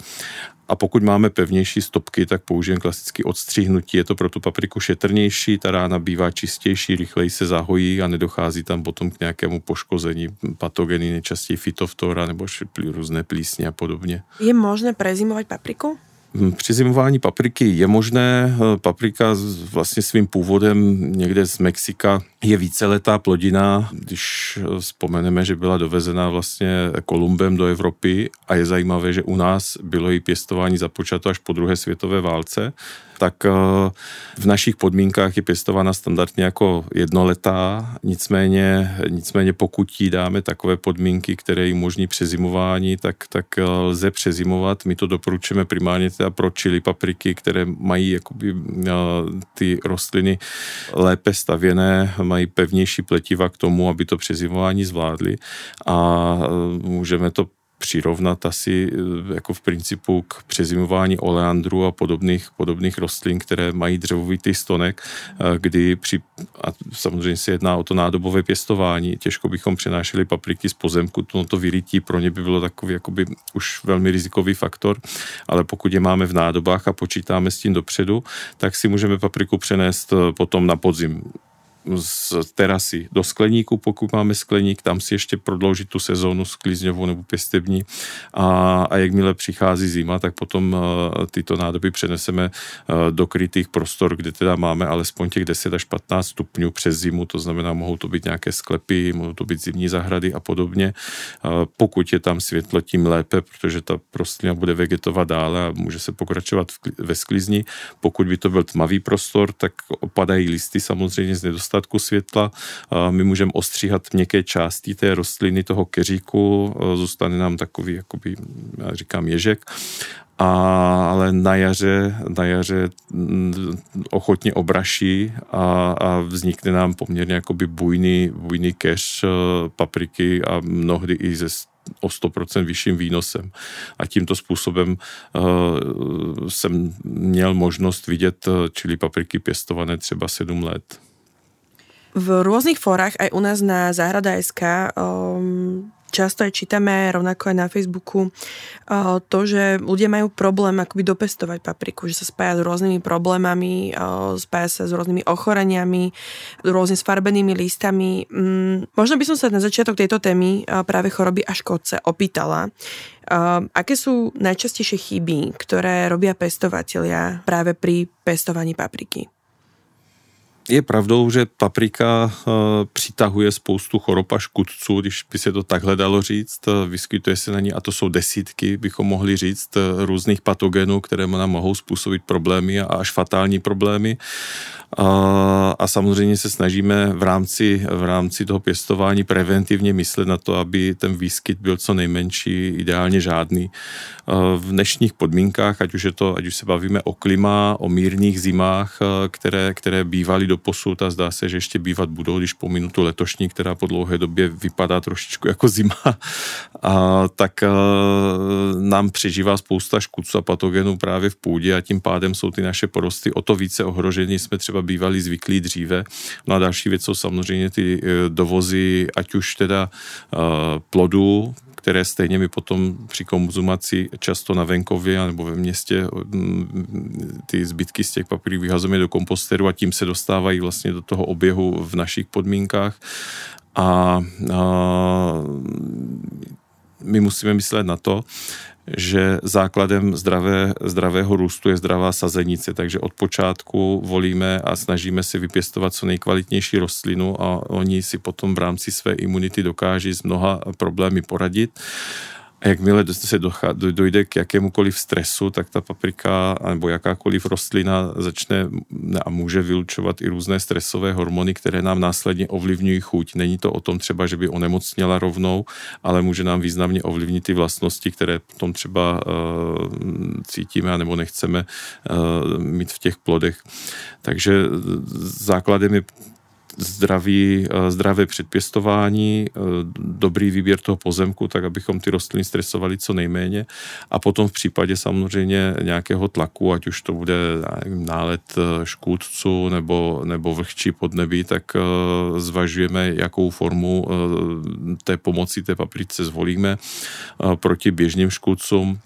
A pokud máme pevnější stopky, tak použijeme klasicky odstříhnutí. Je to pro tu papriku šetrnější, ta rána bývá čistější, rychleji se zahojí a nedochází tam potom k nějakému poškození patogeny, nejčastěji fitoftora nebo různé plísně a podobně. Je možné prezimovat papriku? Hm, při zimování papriky je možné. Paprika vlastně svým původem někde z Mexika je víceletá plodina. Když vzpomeneme, že byla dovezena vlastně Kolumbem do Evropy a je zajímavé, že u nás bylo její pěstování započato až po druhé světové válce, tak eh, v našich podmínkách je pěstována standardně jako jednoletá, nicméně, nicméně pokud jí dáme takové podmínky, které jí umožní přezimování, tak, tak eh, lze přezimovat. My to doporučujeme primárně teda pro čili papriky, které mají jakoby eh, ty rostliny lépe stavěné, mají pevnější pletiva k tomu, aby to přezimování zvládly a můžeme to přirovnat asi eh, jako v principu k přezimování oleandru a podobných, podobných rostlin, které mají dřevovitý stonek, eh, kdy při, a samozřejmě se jedná o to nádobové pěstování, těžko bychom přenášeli papriky z pozemku, to, to vyrytí pro ně by bylo takový jakoby už velmi rizikový faktor, ale pokud je máme v nádobách a počítáme s tím dopředu, tak si můžeme papriku přenést eh, potom na podzim z terasy do skleníku, pokud máme skleník, tam si ještě prodloužit tu sezónu sklízňovou nebo pěstební a, a jakmile přichází zima, tak potom uh, tyto nádoby přeneseme uh, do krytých prostor, kde teda máme alespoň těch 10 až 15 stupňů přes zimu, to znamená, mohou to být nějaké sklepy, mohou to být zimní zahrady a podobně. Uh, pokud je tam světlo, tím lépe, protože ta rostlina bude vegetovat dále a může se pokračovat v, ve sklizni. Pokud by to byl tmavý prostor, tak opadají listy samozřejmě z nedostatku nedostatku světla. My můžeme ostříhat měkké části té rostliny, toho keříku, zůstane nám takový, jakoby, já říkám, ježek a, ale na jaře, na jaře mm, ochotně obraší a, a vznikne nám poměrně jakoby bujný, bujný keř papriky a mnohdy i ze o 100% vyšším výnosem. A tímto způsobem uh, jsem měl možnost vidět čili papriky pěstované třeba 7 let. V rôznych fórach, aj u nás na Záhrada.sk, um, často aj čítame, rovnako aj na Facebooku, uh, to, že ľudia majú problém akoby dopestovať papriku, že sa spája s rôznymi problémami, uh, spája sa s rôznymi ochoreniami, rôzne sfarbenými listami. Um, možno by som sa na začiatok tejto témy uh, práve choroby a škodce opýtala, aké sú najčastejšie chyby, ktoré robia pestovatelia práve pri pestovaní papriky? Je pravdou, že paprika uh, přitahuje spoustu chorob a škudců, když by se to takhle dalo říct. Uh, vyskytuje se na ní, a to jsou desítky, bychom mohli říct, uh, různých patogenů, které nám mohou způsobit problémy a až fatální problémy. A, a samozřejmě se snažíme v rámci, v rámci toho pěstování preventivně myslet na to, aby ten výskyt byl co nejmenší, ideálně žádný. V dnešních podmínkách, ať už, je to, ať už se bavíme o klima, o mírných zimách, které, které bývaly do posud a zdá se, že ještě bývat budou, když pominu tu letošní, která po dlouhé době vypadá trošičku jako zima, a, tak a, nám přežívá spousta škůdců a patogenů právě v půdě a tím pádem jsou ty naše porosty o to více ohroženy, jsme třeba bývali zvyklí dříve. No a další věc jsou samozřejmě ty e, dovozy, ať už teda e, plodů, které stejně my potom při konzumaci často na venkově nebo ve městě ty zbytky z těch papírů vyhazujeme do komposteru a tím se dostávají vlastně do toho oběhu v našich podmínkách. A, a my musíme myslet na to, že základem zdravé, zdravého růstu je zdravá sazenice, takže od počátku volíme a snažíme se vypěstovat co nejkvalitnější rostlinu a oni si potom v rámci své imunity dokáží s mnoha problémy poradit. A jakmile se dojde k jakémukoliv stresu, tak ta paprika nebo jakákoliv rostlina začne a může vylučovat i různé stresové hormony, které nám následně ovlivňují chuť. Není to o tom třeba, že by onemocněla rovnou, ale může nám významně ovlivnit ty vlastnosti, které potom třeba uh, cítíme nebo nechceme uh, mít v těch plodech. Takže základem je zdravý, eh, zdravé předpěstování, eh, dobrý výběr toho pozemku, tak abychom ty rostliny stresovali co nejméně. A potom v případě samozřejmě nějakého tlaku, ať už to bude nálet eh, škůdců nebo, nebo vlhčí podnebí, tak zvažujeme, jakou formu té pomoci té paprice zvolíme proti běžným škůdcům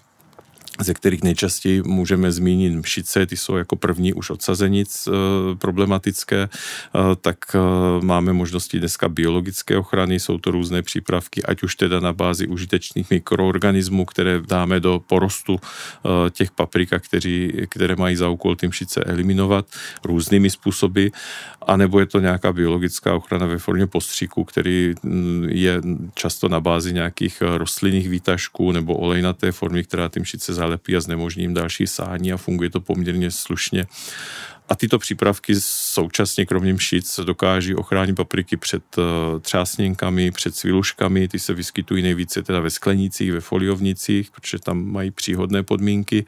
ze kterých nejčastěji můžeme zmínit mšice, ty jsou jako první už odsazenic e, problematické, e, tak e, máme možnosti dneska biologické ochrany, jsou to různé přípravky, ať už teda na bázi užitečných mikroorganismů, které dáme do porostu těch paprika, kteří, které mají za úkol ty mšice eliminovat různými způsoby, anebo je to nějaká biologická ochrana ve formě postřiku, který mm, je často na bázi nějakých rostlinných výtažků nebo olejnaté formy, která ty mšice zalepí a znemožní jim další sání a funguje to poměrně slušně. A tyto přípravky současně kromě mšic dokáží ochránit papriky před eh, třásněnkami, před sviluškami, ty se vyskytují nejvíce teda ve sklenících, ve foliovnicích, protože tam mají příhodné podmínky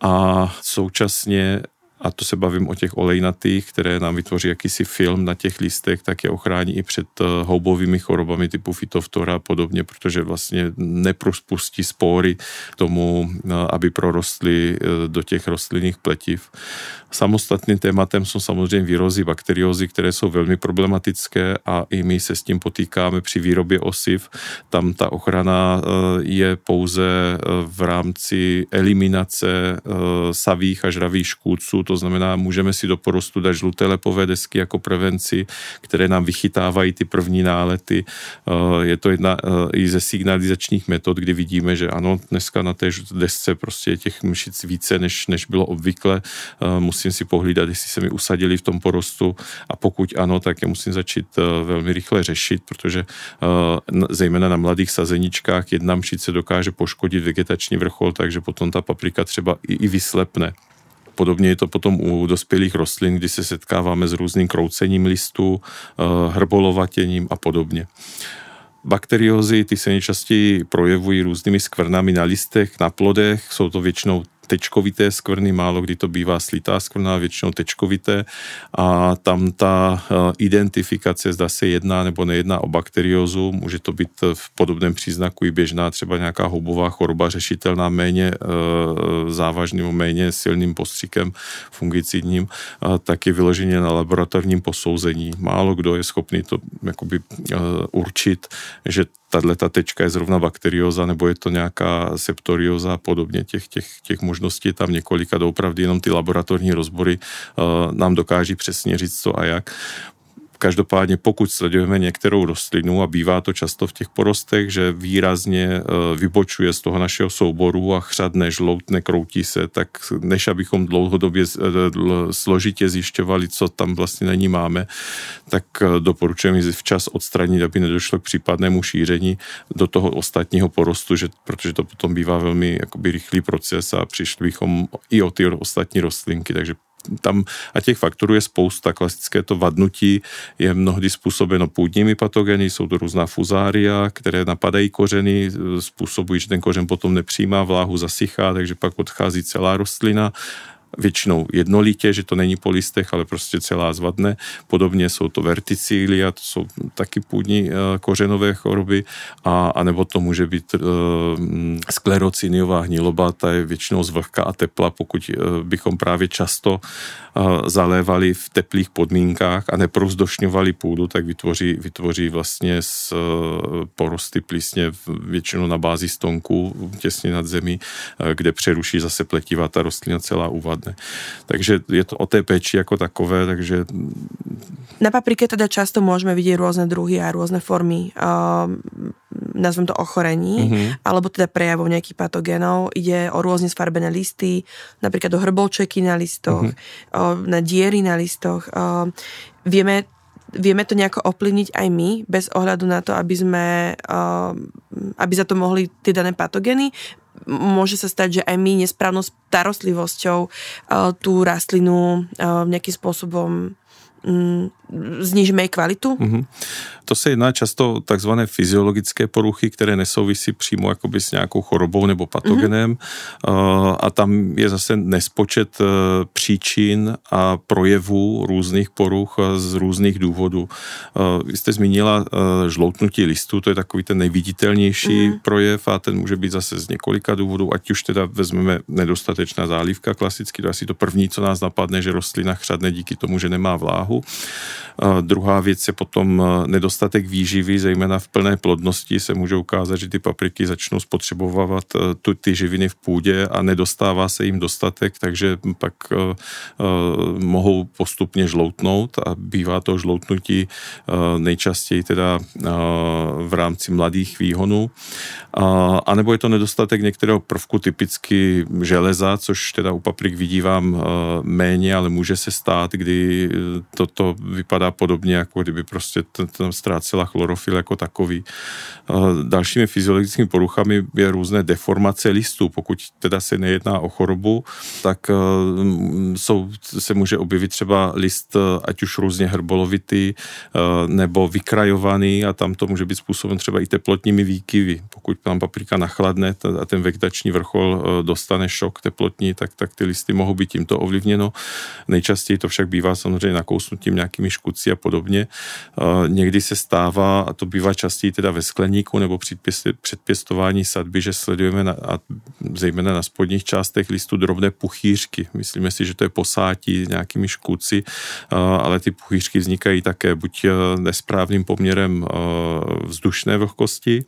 a současně a to se bavím o těch olejnatých, které nám vytvoří jakýsi film na těch listech, tak je ochrání i před eh, houbovými chorobami typu fitoftora a podobně, protože vlastně neprospustí spory tomu, eh, aby prorostly eh, do těch rostlinných pletiv. Samostatným tématem jsou samozřejmě výrozy, bakteriózy, které jsou velmi problematické a i my se s tím potýkáme při výrobě osiv. Tam ta ochrana je pouze v rámci eliminace savých a žravých škůdců, to znamená, můžeme si do porostu dát žluté lepové desky jako prevenci, které nám vychytávají ty první nálety. Eh, je to jedna eh, i ze signalizačních metod, kdy vidíme, že ano, dneska na té desce prostě je těch mšic více, než, než bylo obvykle. Eh, musím si pohlídat, jestli se mi usadili v tom porostu a pokud ano, tak je musím začít velmi rychle řešit, protože zejména na mladých sazeničkách jedna mšice dokáže poškodit vegetační vrchol, takže potom ta paprika třeba i, i vyslepne. Podobně je to potom u dospělých rostlin, kdy se setkáváme s různým kroucením listů, eh, hrbolovatěním a podobně. Bakteriózy, ty se nejčastěji projevují různými skvrnami na listech, na plodech, jsou to většinou tečkovité skvrny, málo kdy to bývá slitá skvrna, většinou tečkovité a tam ta eh, identifikace, zda se jedná nebo nejedná o bakteriózu, může to být v podobném příznaku i běžná třeba nějaká houbová choroba řešitelná méně e, závažným, méně silným postřikem fungicidním, tak je vyloženě na laboratorním posouzení. Málo kdo je schopný to jakoby e, určit, že tahle ta tečka je zrovna bakterioza nebo je to nějaká septorioza a podobně. Těch, těch, těch možností tam několika, doopravdy jenom ty laboratorní rozbory uh, nám dokáží přesně říct co a jak. Každopádně pokud sledujeme některou rostlinu a bývá to často v těch porostech, že výrazně e, vybočuje z toho našeho souboru a chřadne, žloutne, kroutí se, tak než abychom dlouhodobě e, složitě zjišťovali, co tam vlastně na ní máme, tak e, doporučujeme včas odstranit, aby nedošlo k případnému šíření do toho ostatního porostu, že, protože to potom bývá velmi jakoby rychlý proces a přišli bychom i o ty ostatní rostlinky, takže tam a těch faktorů je spousta. Klasické to vadnutí je mnohdy způsobeno půdními patogeny, jsou to různá fuzária, které napadají kořeny, způsobují, že ten kořen potom nepřijímá vláhu, zasychá, takže pak odchází celá rostlina většinou jednolitě, že to není po listech, ale prostě celá zvadne. Podobně jsou to verticília, to jsou taky půdní eh, kořenové choroby, a, a nebo to může být uh, sklerociniová hniloba, ta je většinou z vlhka a tepla, pokud uh, bychom právě často uh, zalévali v teplých podmínkách a neprozdošňovali půdu, tak vytvoří, vytvoří vlastně z uh, porosty plísně většinou na bázi stonku těsně nad zemí, uh, kde přeruší zase pletivá ta rostlina celá uvadne zvládne. Takže je to o té péči jako takové, takže... Na paprike teda často môžeme vidieť rôzne druhy a rôzne formy uh, nazvem to ochorení, mm-hmm. alebo teda prejavov nejakých patogénov. Ide o rôzne sfarbené listy, napríklad o hrbolčeky na listoch, mm-hmm. o, na diery na listoch. Uh, vieme vieme to nejako ovplyvniť aj my, bez ohľadu na to, aby sme, uh, aby za to mohli tie dané patogény môže sa stať, že aj my nesprávnou starostlivosťou uh, tú rastlinu uh, nejakým spôsobom znižíme jej kvalitu? Mm-hmm. To se jedná často o takzvané fyziologické poruchy, které nesouvisí přímo jakoby s nějakou chorobou nebo patogenem mm-hmm. a tam je zase nespočet e, příčin a projevů různých poruch z různých důvodů. Vy jste zmínila žloutnutí listů, to je takový ten nejviditelnější mm-hmm. projev a ten může být zase z několika důvodů, ať už teda vezmeme nedostatečná zálivka klasicky, to je asi to první, co nás napadne, že rostlina chřadne díky tomu, že nemá vláhu Druhá věc je potom nedostatek výživy, zejména v plné plodnosti se může ukázat, že ty papriky začnou spotřebovávat tu, ty živiny v půdě a nedostává se jim dostatek, takže pak mohou postupně žloutnout a bývá to žloutnutí nejčastěji teda v rámci mladých výhonů. A nebo je to nedostatek některého prvku, typicky železa, což teda u paprik vidívám méně, ale může se stát, kdy toto vypadá podobně, jako kdyby prostě tam ztrácela chlorofil jako takový. Dalšími fyziologickými poruchami je různé deformace listů. Pokud teda se nejedná o chorobu, tak jsou, se může objevit třeba list, ať už různě hrbolovitý, nebo vykrajovaný a tam to může být způsoben třeba i teplotními výkyvy. Pokud tam paprika nachladne a ten vegetační vrchol dostane šok teplotní, tak, tak ty listy mohou být tímto ovlivněno. Nejčastěji to však bývá samozřejmě nakousnutím nějakými škůdci a podobně. Někdy se stává, a to bývá častěji teda ve skleníku nebo při předpěstování sadby, že sledujeme na, a zejména na spodních částech listu drobné puchýřky. Myslíme si, že to je posátí nějakými škůdci, ale ty puchýřky vznikají také buď nesprávným poměrem vzdušné vlhkosti,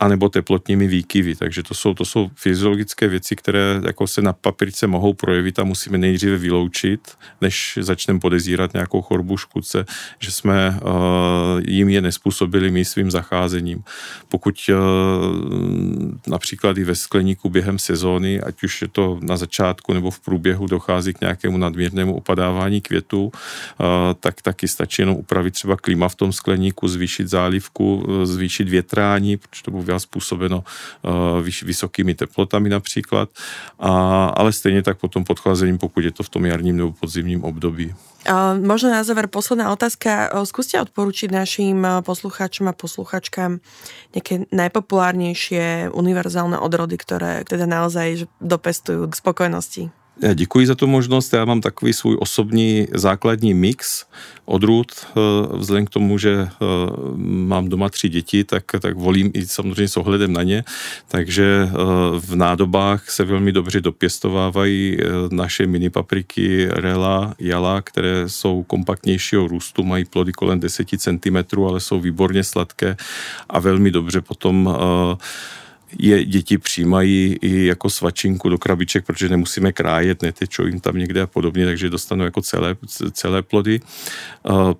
anebo teplotními výkyvy. Takže to jsou, to jsou fyziologické věci, které jako se na papírce mohou projevit a musíme nejdříve vyloučit, než začneme podezírat nějakou chorobu škůdce, že jsme uh, jim je nespůsobili my svým zacházením. Pokud uh, například i ve skleníku během sezóny, ať už je to na začátku nebo v průběhu dochází k nějakému nadměrnému opadávání květů, uh, tak taky stačí jenom upravit třeba klima v tom skleníku, zvýšit zálivku, zvýšit větrání, protože to byla způsobeno uh, vysokými teplotami například, a, ale stejně tak potom podchlazením, pokud je to v tom jarním nebo podzimním období. Uh, možno na záver posledná otázka. Skúste odporučiť našim poslucháčom a posluchačkám nejaké najpopulárnejšie univerzálne odrody, ktoré teda naozaj dopestujú k spokojnosti? Já děkuji za tu možnost. Já mám takový svůj osobní základní mix odrůd. Eh, vzhledem k tomu, že eh, mám doma tři děti, tak, tak volím i samozřejmě s ohledem na ně. Takže eh, v nádobách se velmi dobře dopěstovávají naše mini papriky Rela, Jala, které jsou kompaktnějšího růstu, mají plody kolem 10 cm, ale jsou výborně sladké a velmi dobře potom je děti přijímají i jako svačinku do krabiček, protože nemusíme krájet, netečou jim tam někde a podobně, takže dostanou jako celé, celé plody.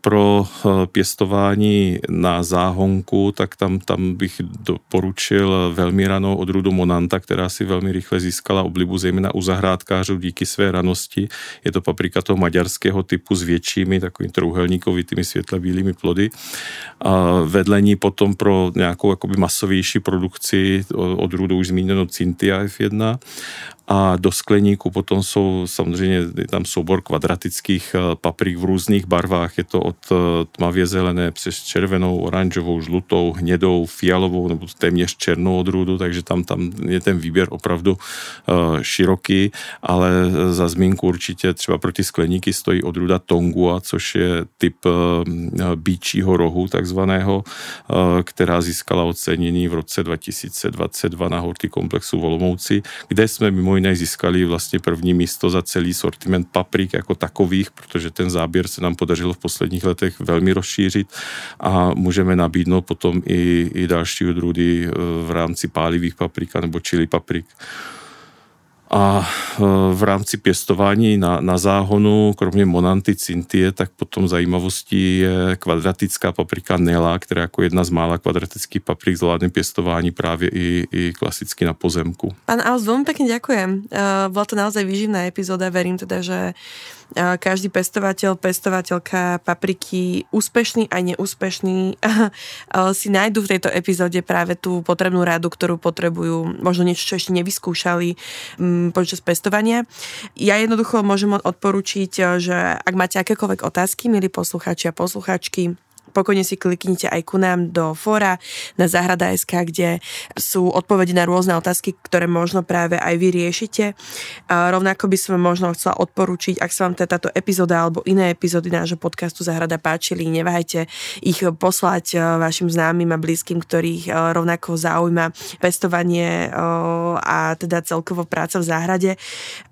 Pro pěstování na záhonku, tak tam, tam bych doporučil velmi ranou odrůdu Monanta, která si velmi rychle získala oblibu, zejména u zahrádkářů díky své ranosti. Je to paprika toho maďarského typu s většími, takovými trouhelníkovitými světle bílými plody. A vedle ní potom pro nějakou jakoby masovější produkci odrůdu už zmíněno Cintia F1 a do skleníku potom jsou samozřejmě tam soubor kvadratických eh, paprik v různých barvách. Je to od eh, tmavě zelené přes červenou, oranžovou, žlutou, hnědou, fialovou nebo téměř černou odrůdu, takže tam, tam je ten výběr opravdu uh, široký, ale za zmínku určitě třeba proti skleníky stojí odrůda Tongua, což je typ bíčího rohu takzvaného, která získala ocenění v roce 2022 na komplexu Volomouci, kde jsme mimo jiné získali vlastně první místo za celý sortiment paprik jako takových, protože ten záběr se nám podařilo v posledních letech velmi rozšířit a můžeme nabídnout potom i, i další odrůdy eh, v rámci pálivých paprika nebo čili paprik. A e, v rámci pěstování na, na záhonu, kromě Monanty Cintie, tak potom zajímavostí je kvadratická paprika Nela, která jako jedna z mála kvadratických paprik zvládne pěstování právě i, i klasicky na pozemku. Pán Aus, veľmi pekne ďakujem. Uh, bola to naozaj výživná epizóda. Verím teda, že každý pestovateľ, pestovateľka papriky, úspešný a neúspešný, si nájdu v tejto epizóde práve tú potrebnú radu, ktorú potrebujú, možno niečo, čo ešte nevyskúšali mm, počas pestovania. Ja jednoducho môžem odporučiť, že ak máte akékoľvek otázky, milí poslucháči a posluchačky, pokojne si kliknite aj ku nám do fóra na Zahrada.sk, kde sú odpovede na rôzne otázky, ktoré možno práve aj vy riešite. A rovnako by som možno chcela odporúčiť, ak sa vám teda táto epizóda alebo iné epizódy nášho podcastu Zahrada páčili, neváhajte ich poslať vašim známym a blízkym, ktorých rovnako zaujíma pestovanie a teda celkovo práca v záhrade.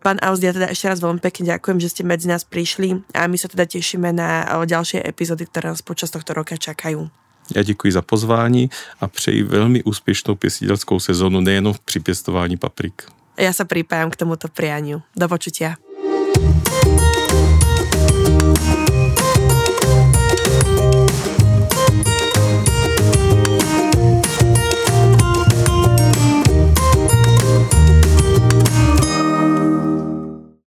Pán Auzdia, teda ešte raz veľmi pekne ďakujem, že ste medzi nás prišli a my sa teda tešíme na ďalšie epizódy, ktoré nás počas tohto roka čakajú. Já děkuji za pozvání a přeji velmi úspěšnou pěstitelskou sezonu nejen při pěstování paprik. Já se připájam k tomuto prianiu. Do počutia.